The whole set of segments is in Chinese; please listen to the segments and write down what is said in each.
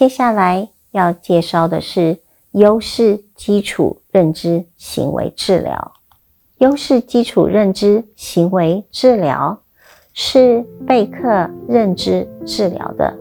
接下来要介绍的是优势基础认知行为治疗。优势基础认知行为治疗是贝克认知治疗的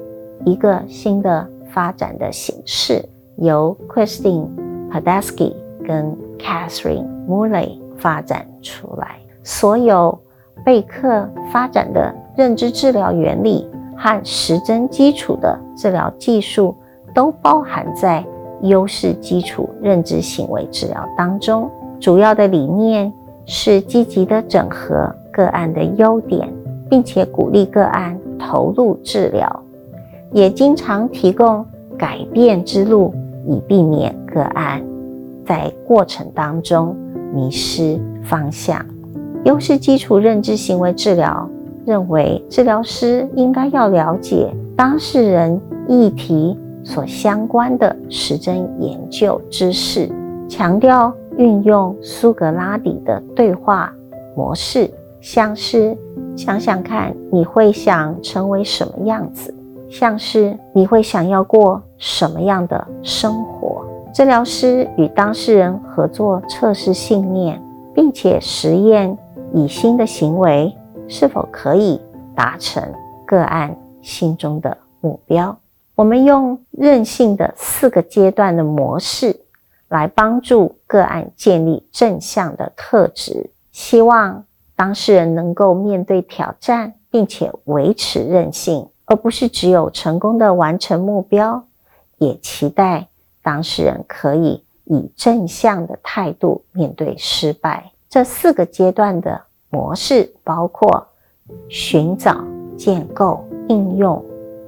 一个新的发展的形式，由 Christine Padesky 跟 Catherine Murray 发展出来。所有贝克发展的认知治疗原理。和实证基础的治疗技术都包含在优势基础认知行为治疗当中。主要的理念是积极的整合个案的优点，并且鼓励个案投入治疗，也经常提供改变之路，以避免个案在过程当中迷失方向。优势基础认知行为治疗。认为治疗师应该要了解当事人议题所相关的实证研究知识，强调运用苏格拉底的对话模式，像是想想看你会想成为什么样子，像是你会想要过什么样的生活。治疗师与当事人合作测试信念，并且实验以新的行为。是否可以达成个案心中的目标？我们用韧性的四个阶段的模式来帮助个案建立正向的特质，希望当事人能够面对挑战，并且维持韧性，而不是只有成功的完成目标。也期待当事人可以以正向的态度面对失败。这四个阶段的。模式包括寻找、建构、应用、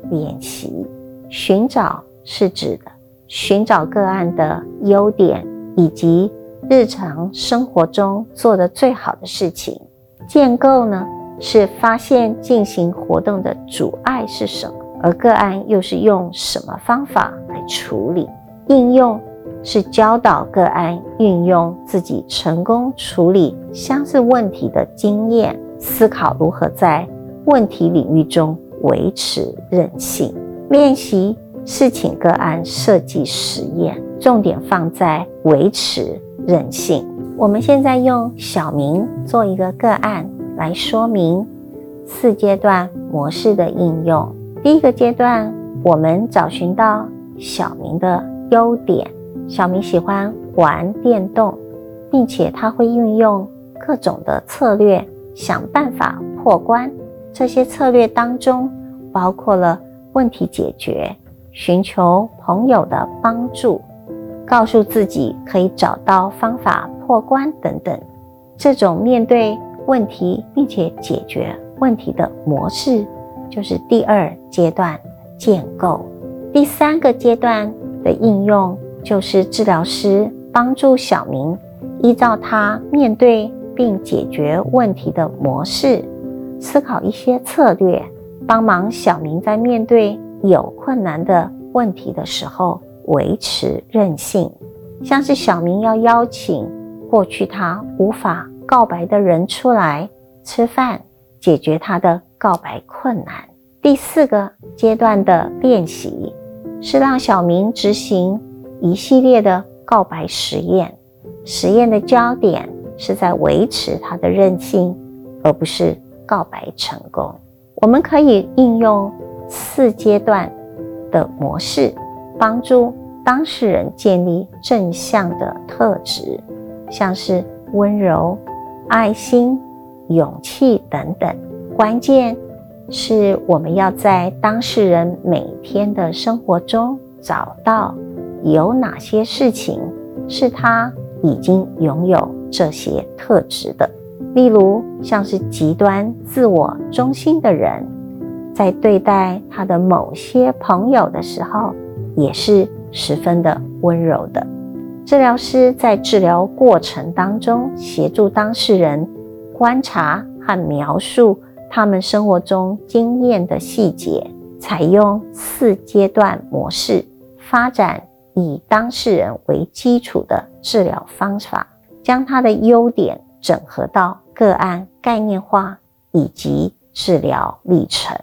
练习。寻找是指的寻找个案的优点以及日常生活中做的最好的事情。建构呢是发现进行活动的阻碍是什么，而个案又是用什么方法来处理。应用。是教导个案运用自己成功处理相似问题的经验，思考如何在问题领域中维持韧性。练习是请个案设计实验，重点放在维持韧性。我们现在用小明做一个个案来说明四阶段模式的应用。第一个阶段，我们找寻到小明的优点。小明喜欢玩电动，并且他会运用各种的策略想办法破关。这些策略当中包括了问题解决、寻求朋友的帮助、告诉自己可以找到方法破关等等。这种面对问题并且解决问题的模式，就是第二阶段建构。第三个阶段的应用。就是治疗师帮助小明依照他面对并解决问题的模式，思考一些策略，帮忙小明在面对有困难的问题的时候维持韧性。像是小明要邀请过去他无法告白的人出来吃饭，解决他的告白困难。第四个阶段的练习是让小明执行。一系列的告白实验，实验的焦点是在维持他的韧性，而不是告白成功。我们可以应用四阶段的模式，帮助当事人建立正向的特质，像是温柔、爱心、勇气等等。关键是我们要在当事人每天的生活中找到。有哪些事情是他已经拥有这些特质的？例如，像是极端自我中心的人，在对待他的某些朋友的时候，也是十分的温柔的。治疗师在治疗过程当中，协助当事人观察和描述他们生活中经验的细节，采用四阶段模式发展。以当事人为基础的治疗方法，将它的优点整合到个案概念化以及治疗历程。